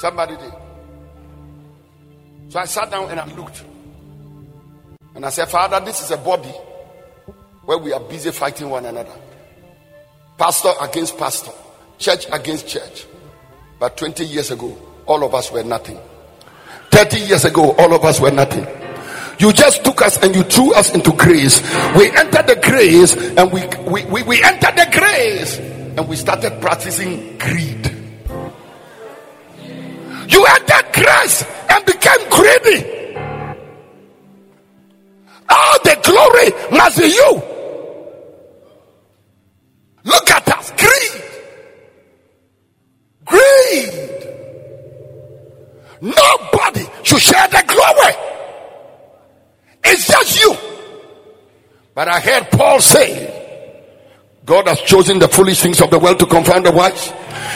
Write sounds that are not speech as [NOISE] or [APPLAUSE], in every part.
Somebody did. So I sat down and I looked. And I said, Father, this is a body where we are busy fighting one another. Pastor against pastor, church against church. But 20 years ago, all of us were nothing. 30 years ago, all of us were nothing. You just took us and you threw us into grace. We entered the grace and we, we, we, we entered the grace and we started practicing greed. And became greedy. All the glory must be you. Look at us. Greed. Greed. Nobody should share the glory. It's just you. But I heard Paul say, God has chosen the foolish things of the world to confound the wise,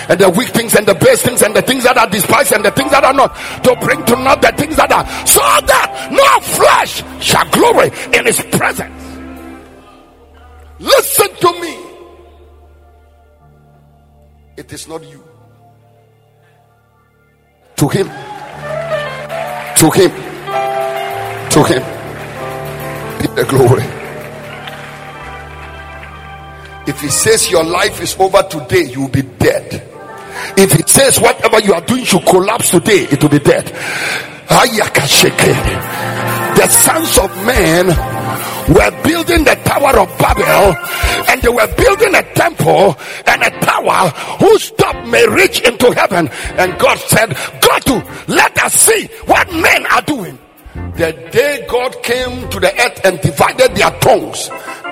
and the weak things and the base things and the things that are despised and the things that are not to bring to naught the things that are, so that no flesh shall glory in his presence. Listen to me. It is not you. To him. To him. To him. Be the glory. If he says your life is over today, you will be dead. If he says whatever you are doing should collapse today, it will be dead. The sons of men were building the Tower of Babel and they were building a temple and a tower whose top may reach into heaven. And God said, Go to let us see what men are doing. The day God came to the earth and divided their tongues,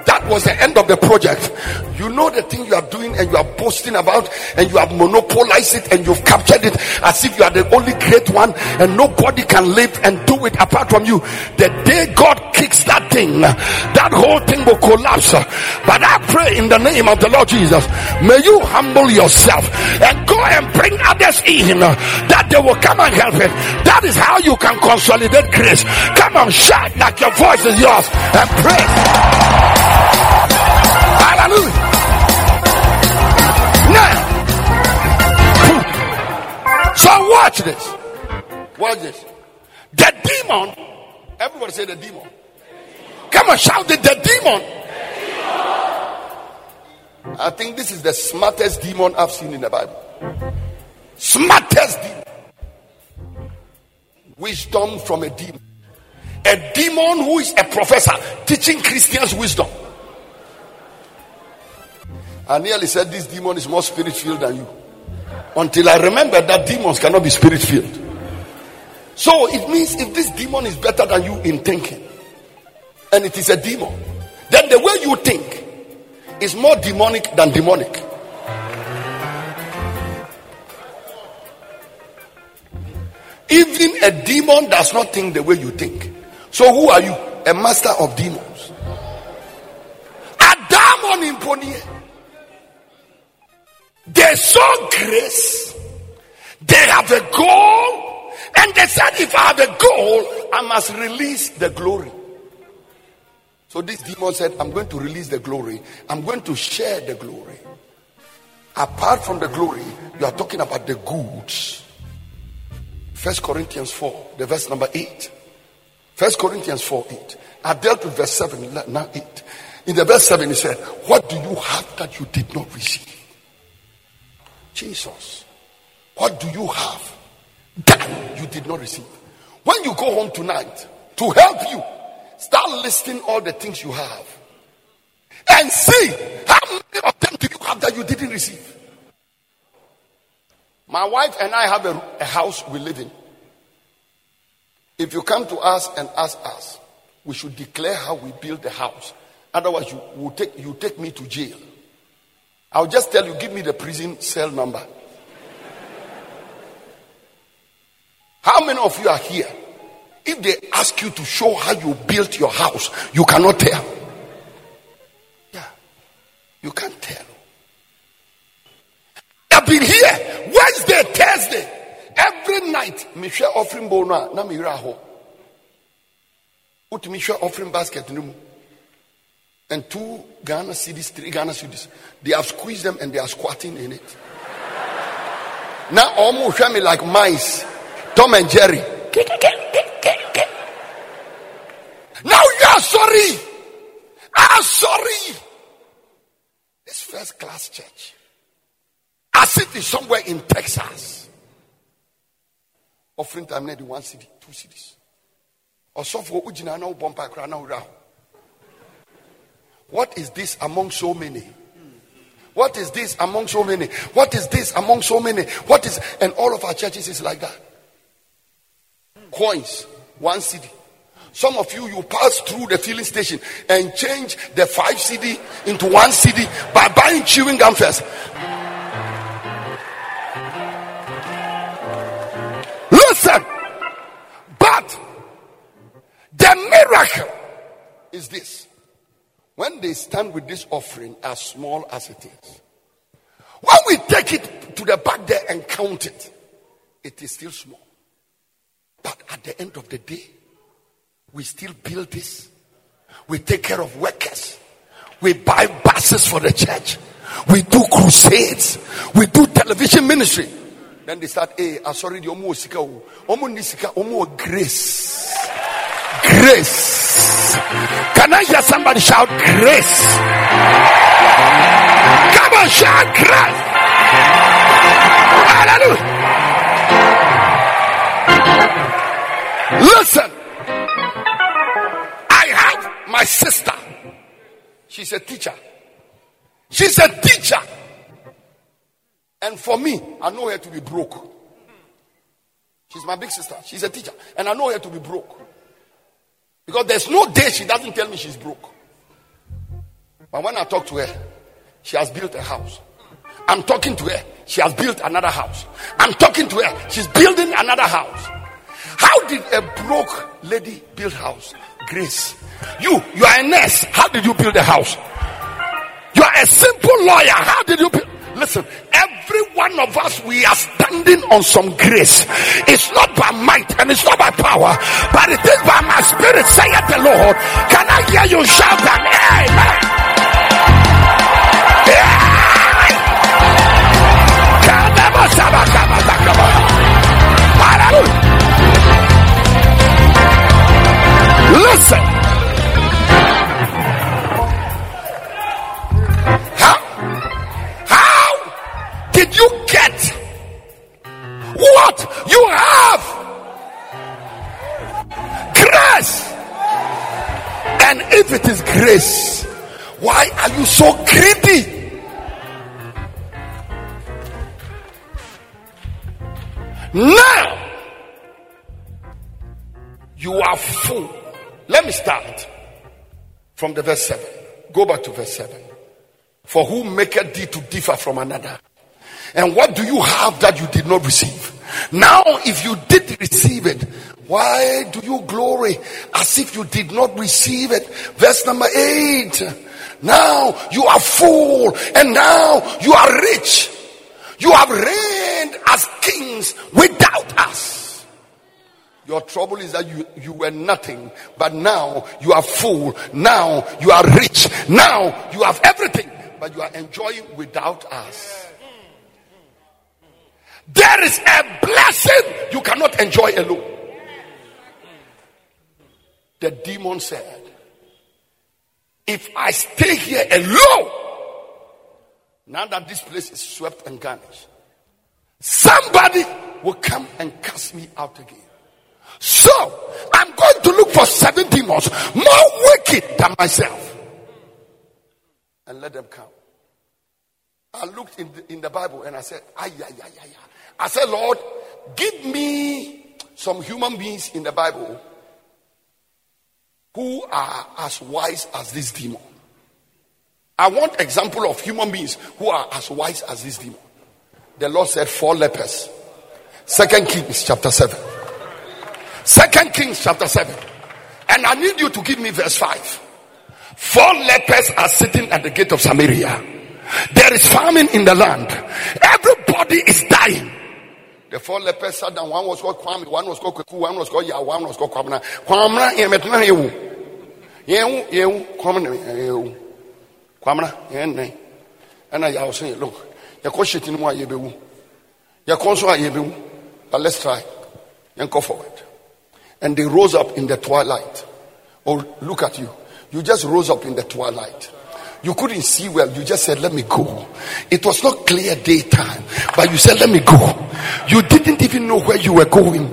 that was the end of the project. You know the thing you are doing and you are boasting about and you have monopolized it and you've captured it as if you are the only great one and nobody can live and do it apart from you. The day God kicks that thing, that whole thing will collapse. But I pray in the name of the Lord Jesus, may you humble yourself and go and bring others in that they will come and help it. That is how you can consolidate grace. Come on, shout like your voice is yours and pray. Hallelujah. Now, so watch this. Watch this. The demon, everybody say the demon. Come on, shout it, the demon. I think this is the smartest demon I've seen in the Bible. Smartest demon. Wisdom from a demon. A demon who is a professor teaching Christians wisdom. I nearly said this demon is more spirit filled than you. Until I remembered that demons cannot be spirit filled. So it means if this demon is better than you in thinking, and it is a demon, then the way you think is more demonic than demonic. Even a demon does not think the way you think. So who are you? A master of demons. Adamon imponie. Saw grace. They have a goal. And they said, if I have a goal, I must release the glory. So this demon said, I'm going to release the glory. I'm going to share the glory. Apart from the glory, you are talking about the goods. First Corinthians 4, the verse number 8. First Corinthians 4, 8. I dealt with verse 7, now 8. In the verse 7, he said, What do you have that you did not receive? Jesus. What do you have that you did not receive? When you go home tonight, to help you, start listing all the things you have and see how many of them do you have that you didn't receive. My wife and I have a, a house we live in. If you come to us and ask us, we should declare how we build the house. Otherwise, you will take you take me to jail. I'll just tell you, give me the prison cell number. How many of you are here? If they ask you to show how you built your house, you cannot tell. Yeah. You can't tell. I've been here Wednesday, Thursday. Every night, me share offering bona na me raho. Ut me share offering basket and two Ghana cedis, three Ghana cedis. They have squeezed them and they are squatting in it. Now almost me like mice. Tom and Jerry. Now you are sorry. I'm sorry. This first class church. As if it's somewhere in Texas. Offering time need one cedi, two cedis. Or so for Ujina now bumper crown What is this among so many? What is this among so many? What is this among so many? What is and all of our churches is like that. Coins, one cedi. Some of you you pass through the filling station and change the five cedi into one cedi by buying chewing gum first. Stand with this offering, as small as it is, when we take it to the back there and count it, it is still small. But at the end of the day, we still build this. We take care of workers. We buy buses for the church. We do crusades. We do television ministry. Then they start, hey, I'm sorry, the omo sika, omo nisika, omo grace. Grace. Can I hear somebody shout grace? Come on, shout grace. Hallelujah. Listen. I have my sister. She's a teacher. She's a teacher. And for me, I know her to be broke. She's my big sister. She's a teacher. And I know her to be broke. Because there's no day she doesn't tell me she's broke. But when I talk to her, she has built a house. I'm talking to her, she has built another house. I'm talking to her, she's building another house. How did a broke lady build house? Grace. You, you are a nurse. How did you build a house? You are a simple lawyer. How did you build? Listen, every one of us, we are standing on some grace. It's not by might and it's not by power, but it is by my spirit, saith the Lord. Can I hear you shout an from the verse 7. Go back to verse 7. For who maketh thee to differ from another? And what do you have that you did not receive? Now, if you did receive it, why do you glory as if you did not receive it? Verse number 8. Now you are full and now you are rich. You have reigned as kings without us. Your trouble is that you, you were nothing, but now you are full. Now you are rich. Now you have everything, but you are enjoying without us. There is a blessing you cannot enjoy alone. The demon said, If I stay here alone, now that this place is swept and garnished, somebody will come and cast me out again. So I'm going to look for seven demons more wicked than myself and let them come. I looked in the, in the Bible and I said, ay, ay, ay, ay. I said, Lord, give me some human beings in the Bible who are as wise as this demon. I want example of human beings who are as wise as this demon. The Lord said four lepers. Second Kings chapter 7. Second Kings chapter 7. And I need you to give me verse 5. Four lepers are sitting at the gate of Samaria. There is famine in the land. Everybody is dying. The four lepers sat down. One was called Kwame, one was called Kweku, one was called Yah, one was called Kwamna. Kwamna, yemetna yewu. Yewu, yewu, Kwamna, yewu. Kwamna, yenne. And I was saying, look, your question in why you But let's try and go forward. And they rose up in the twilight. Oh, look at you. You just rose up in the twilight. You couldn't see well. You just said, let me go. It was not clear daytime, but you said, let me go. You didn't even know where you were going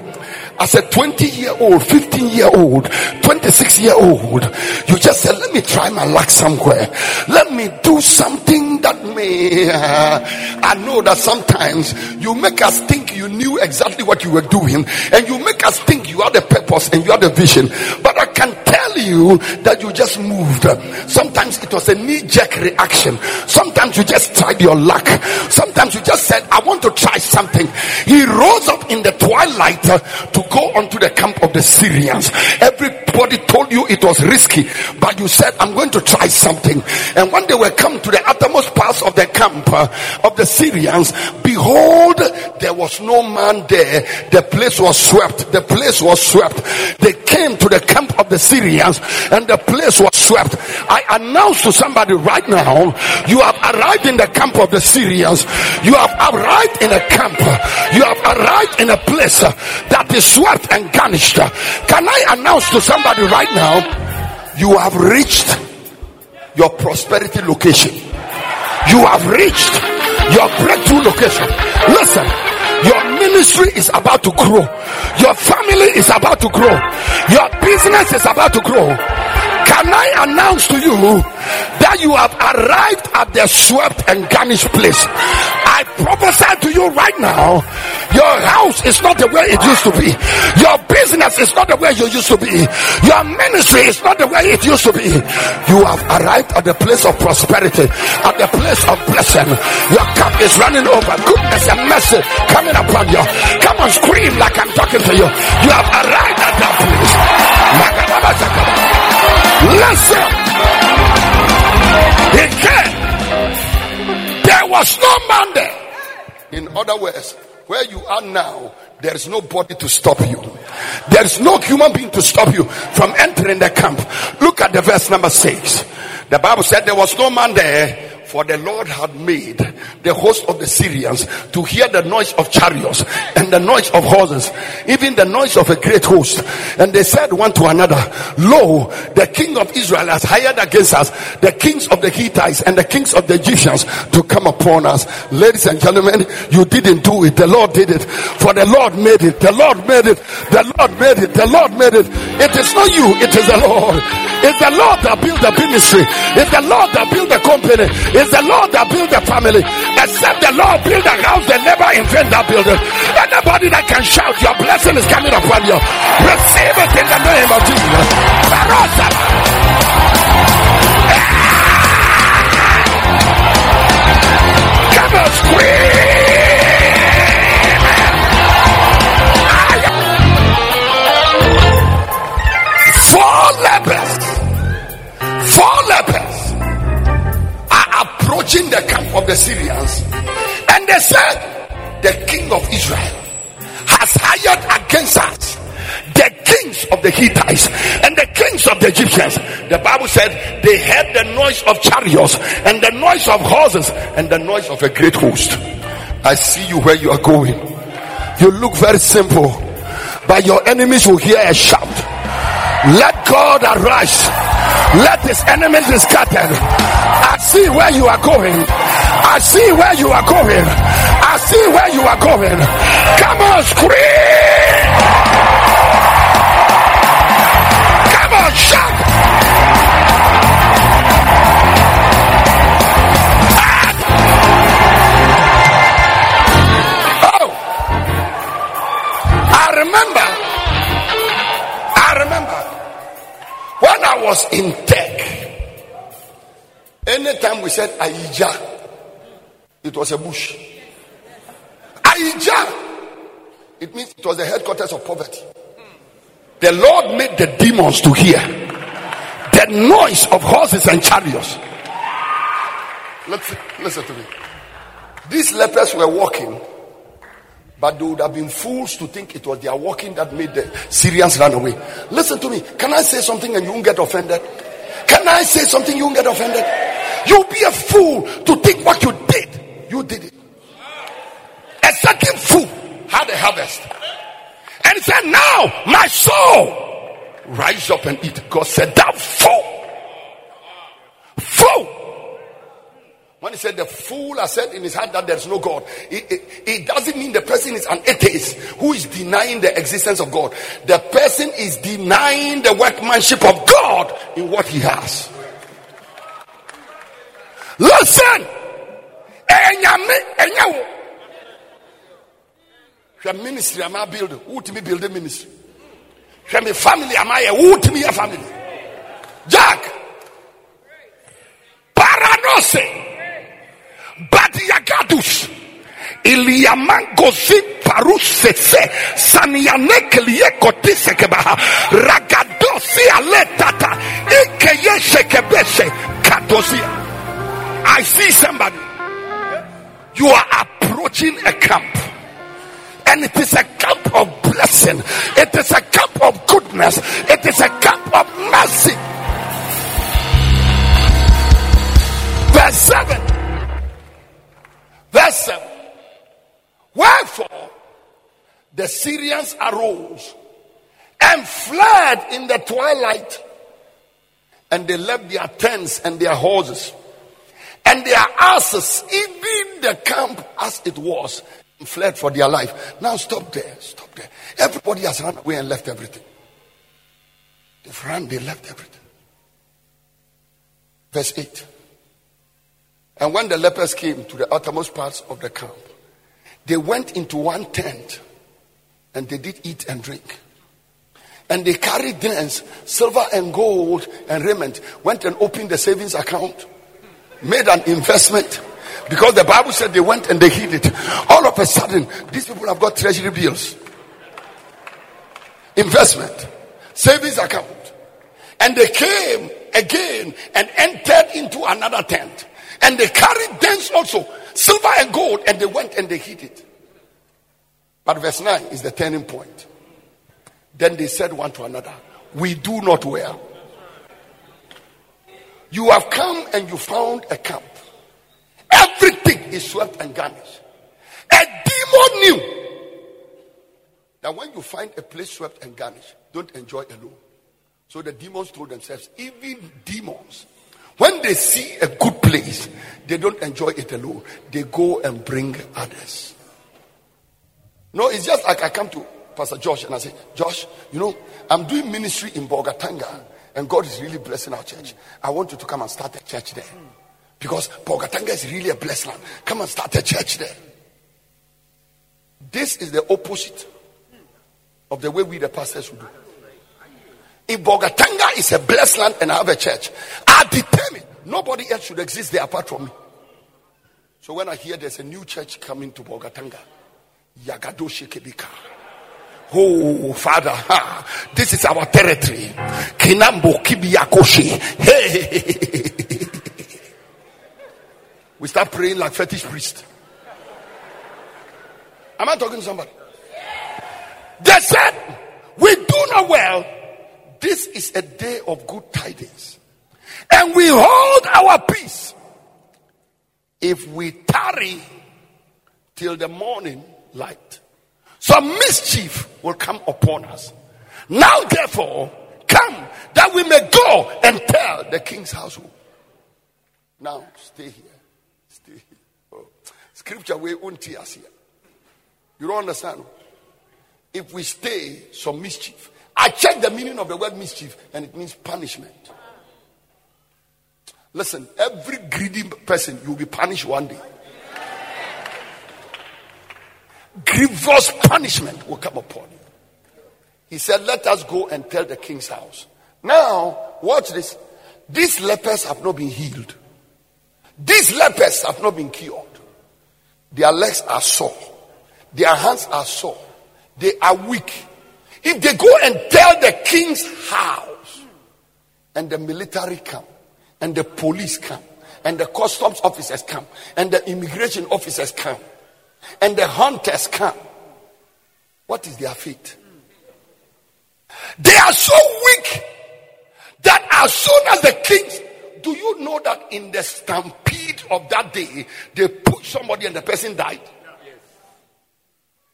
as a 20 year old, 15 year old, 26 year old, you just said, let me try my luck somewhere. Let me do something that may, uh, [LAUGHS] I know that sometimes you make us think you knew exactly what you were doing and you make us think you had the purpose and you had the vision. But I can tell you that you just moved. Sometimes it was a knee jerk reaction. Sometimes you just tried your luck. Sometimes you just said, I want to try something. He rose up in the twilight to go onto the camp of the Syrians. Everybody told you it was risky, but you said, I'm going to try something. And when they were come to the uttermost parts of the camp uh, of the Syrians, behold, there was no man there. The place was swept. The place was swept. They came to the camp of the Syrians and the place was swept. I announce to somebody right now, you have arrived in the camp of the Syrians. You have arrived in a camp. You have arrived in a place uh, that is swept and garnished. Uh, can I announce to somebody right now, you have reached your prosperity location. You have reached your breakthrough location. Listen, your ministry is about to grow. Your family is about to grow. Your business is about to grow. Can I announce to you that you have arrived at the swept and garnished place? I prophesy to you right now, your house is not the way it used to be. Your business is not the way you used to be. Your ministry is not the way it used to be. You have arrived at the place of prosperity, at the place of blessing. Your cup is running over. Goodness and mercy coming upon you. Come on, scream like I'm talking to you. You have arrived at that place. Listen. He came. There was no man there. In other words, where you are now, there is nobody to stop you. There is no human being to stop you from entering the camp. Look at the verse number six. The Bible said there was no man there for the Lord had made the host of the Syrians to hear the noise of chariots and the noise of horses, even the noise of a great host. And they said one to another, Lo, the king of Israel has hired against us the kings of the Hittites and the kings of the Egyptians to come upon us. Ladies and gentlemen, you didn't do it. The Lord did it. For the Lord made it. The Lord made it. The Lord made it. The Lord made it. It is not you. It is the Lord. It's the Lord that built the ministry. It's the Lord that built the company. It's the Lord that built the family. Except the Lord build a house, they never invent that building. Anybody that can shout, your blessing is coming upon you. Receive it in the name of Jesus. Of Israel has hired against us the kings of the Hittites and the kings of the Egyptians. The Bible said they heard the noise of chariots and the noise of horses and the noise of a great host. I see you where you are going. You look very simple, but your enemies will hear a shout. Let God arise let his enemies be scattered. I see where you are going. I see where you are going. I see where you are going. Come on, scream. Come on, shout. Oh, I remember I remember When I was in tech, anytime we said Aija, it was a bush. It means it was the headquarters of poverty. The Lord made the demons to hear the noise of horses and chariots. Listen, listen to me. These lepers were walking but they would have been fools to think it was their walking that made the Syrians run away. Listen to me. Can I say something and you won't get offended? Can I say something you won't get offended? You'll be a fool to think what you did, you did it. Begging food had a harvest. And he said, Now my soul rise up and eat. God said, Thou fool. Fool. When he said the fool has said in his heart that there's no God, it, it, it, doesn't mean the person is an atheist who is denying the existence of God. The person is denying the workmanship of God in what he has. Listen! Hwɛ ministry ama build? Wotumi build ministry? Hwɛ me family ama yɛ wotumi yɛ family? Jack. Paranose. Badiagadus. Iliamangozi parusese. Sanianekeliye kotisekebaha ragadosi aletata. Ikeyeshekebese kadosia. I see somebody. You are approaching a camp and it is a camp of blessing. It is a camp of goodness. It is a camp of mercy. Verse 7. Verse 7. Wherefore the Syrians arose and fled in the twilight, and they left their tents and their horses and their asses, even the camp as it was, fled for their life. Now stop there. Stop there. Everybody has run away and left everything. They've run, they left everything. Verse 8. And when the lepers came to the uttermost parts of the camp, they went into one tent and they did eat and drink. And they carried thence silver and gold and raiment, went and opened the savings account, made an investment because the Bible said they went and they hid it. All of a sudden, these people have got treasury bills, investment, savings account. And they came again and entered into another tent. And they carried thence also silver and gold and they went and they hid it. But verse 9 is the turning point. Then they said one to another, We do not well. You have come and you found a camp is swept and garnished. A demon knew that when you find a place swept and garnished, don't enjoy alone. So the demons told themselves, even demons, when they see a good place, they don't enjoy it alone. They go and bring others. No, it's just like I come to Pastor Josh and I say, Josh, you know, I'm doing ministry in Bolgatanga and God is really blessing our church. I want you to come and start a church there. Because Bolgatanga is really a blessed land. Come and start a church there. This is the opposite of the way we, the pastors, would do. If Bolgatanga is a blessed land and I have a church, I determine nobody else should exist there apart from me. So when I hear there's a new church coming to Bolgatanga, Yagadoshi Kebika. Oh, Father, ha, this is our territory. Kinambo Kibiyakoshi. Hey. We start praying like fetish priest. Am I talking to somebody? They said, We do not well. This is a day of good tidings. And we hold our peace. If we tarry till the morning light, some mischief will come upon us. Now, therefore, come that we may go and tell the king's household. Now, stay here. Scripture way unti here. You don't understand? If we stay, some mischief. I check the meaning of the word mischief, and it means punishment. Listen, every greedy person, you'll be punished one day. Grievous punishment will come upon you. He said, Let us go and tell the king's house. Now, watch this. These lepers have not been healed, these lepers have not been cured. Their legs are sore. Their hands are sore. They are weak. If they go and tell the king's house, and the military come, and the police come, and the customs officers come, and the immigration officers come, and the hunters come, what is their fate? They are so weak that as soon as the kings, do you know that in the stampede of that day, they somebody and the person died.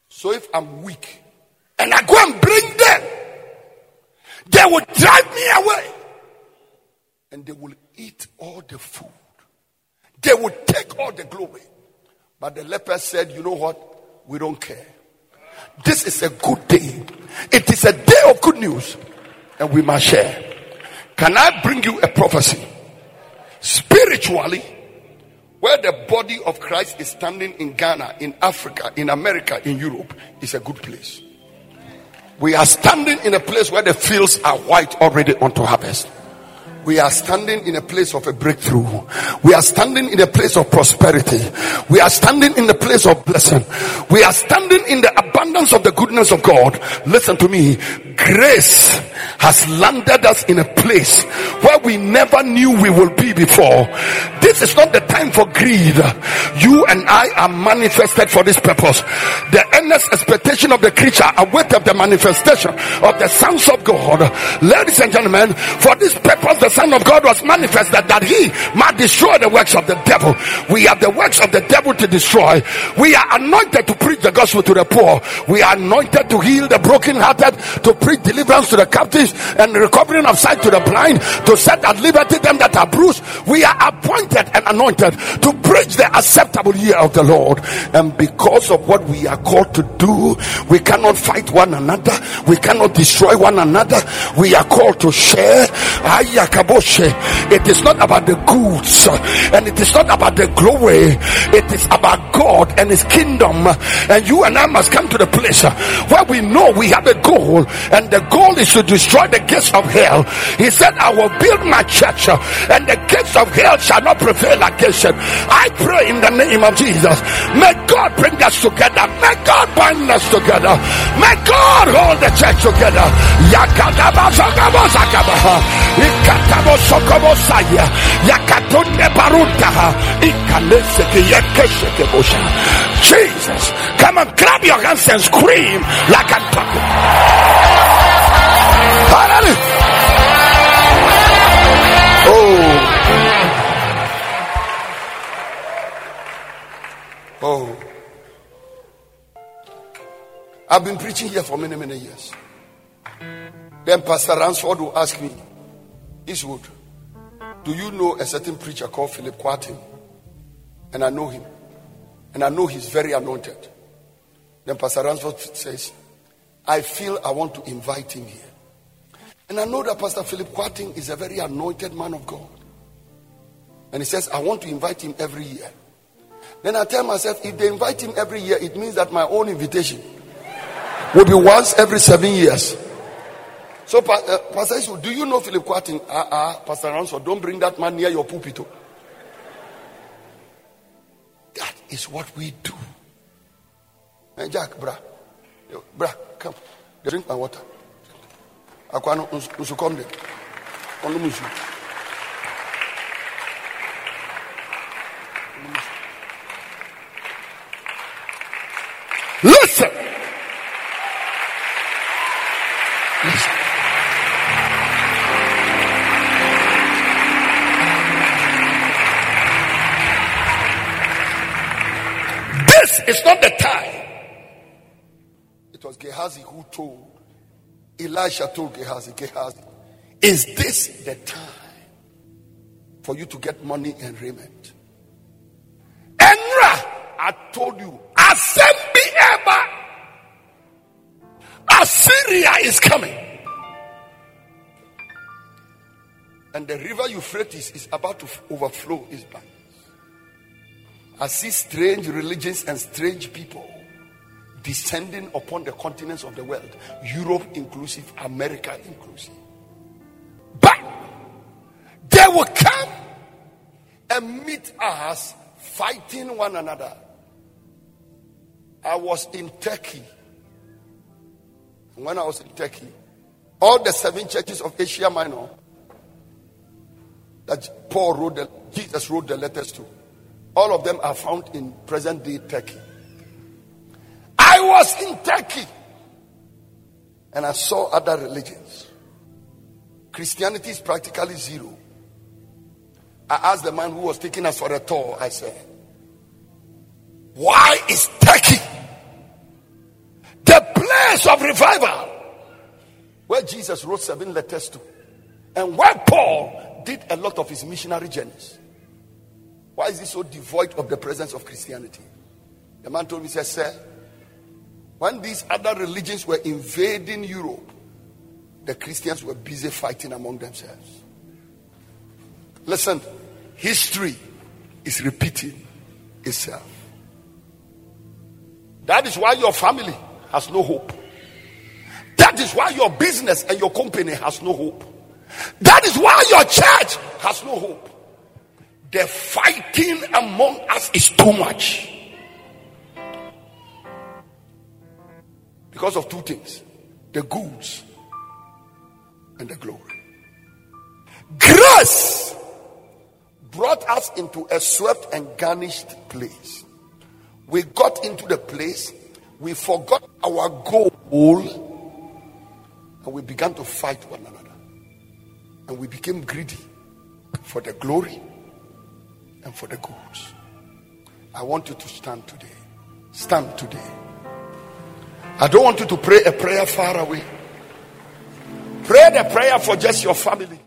So if I'm weak and I go and bring them, they will drive me away and they will eat all the food. They will take all the glory. But the leper said, You know what? We don't care. This is a good day. It is a day of good news, and we must share. Can I bring you a prophecy? Spiritually, where the body of Christ is standing in Ghana, in Africa, in America, in Europe, is a good place. We are standing in a place where the fields are white already onto harvest. We are standing in a place of a breakthrough. We are standing in a place of prosperity. We are standing in the place of blessing. We are standing in the abundance of the goodness of God. Listen to me. Grace has landed us in a place where we never knew we will be before. This is not the time for greed. You and I are manifested for this purpose. The endless expectation of the creature awaited the manifestation of the sons of God. Ladies and gentlemen, for this purpose, the Son of God was manifested that he might destroy the works of the devil. We have the works of the devil to destroy. We are anointed to preach the gospel to the poor. We are anointed to heal the brokenhearted, to preach deliverance to the captives and recovering of sight to the blind, to set at liberty them that are bruised. We are appointed and anointed to preach the acceptable year of the Lord. And because of what we are called to do, we cannot fight one another. We cannot destroy one another. We are called to share. It is not about the goods and it is not about the glory. It is about God and His kingdom. And you and I must come to the place where we know we have a goal, and the goal is to destroy the gates of hell. He said, I will build my church, uh, and the gates of hell shall not prevail against it. I pray in the name of Jesus. May God bring us together. May God bind us together. May God hold the church together. Jesus. Come and clap your hands and scream like a puppet. Oh. Oh. I've been preaching here for many, many years. Then Pastor Ransford will ask me, Eastwood, do you know a certain preacher called Philip Quartin? And I know him. And I know he's very anointed. Then Pastor Ransford says, I feel I want to invite him here. And I know that Pastor Philip Quartin is a very anointed man of God. And he says, I want to invite him every year. Then I tell myself, if they invite him every year, it means that my own invitation will be once every seven years. So, uh, Pastor do you know Philip Quartin? Ah, uh, uh, Pastor Ransford, don't bring that man near your pulpit. That is what we do. Hey, Jack, bra. Bra, come. Drink my water. Aquano, usukomde. Onu musu. Listen. Listen. This is not the time. It was Gehazi who told Elisha told Gehazi, Gehazi, is this the time for you to get money and raiment? Enra, I told you, assembly. Assyria is coming. And the river Euphrates is about to overflow its banks. I see strange religions and strange people descending upon the continents of the world, Europe inclusive, America inclusive. But they will come and meet us fighting one another. I was in Turkey. When I was in Turkey, all the seven churches of Asia Minor that Paul wrote, the, Jesus wrote the letters to, all of them are found in present day Turkey. Was in Turkey and I saw other religions. Christianity is practically zero. I asked the man who was taking us for a tour, I said, Why is Turkey the place of revival, where Jesus wrote seven letters to, and where Paul did a lot of his missionary journeys. Why is he so devoid of the presence of Christianity? The man told me, he said, Sir, when these other religions were invading Europe, the Christians were busy fighting among themselves. Listen, history is repeating itself. That is why your family has no hope. That is why your business and your company has no hope. That is why your church has no hope. The fighting among us is too much. Because of two things the goods and the glory. Grace brought us into a swept and garnished place. We got into the place, we forgot our goal, and we began to fight one another. And we became greedy for the glory and for the goods. I want you to stand today. Stand today. I don't want you to pray a prayer far away. Pray the prayer for just your family.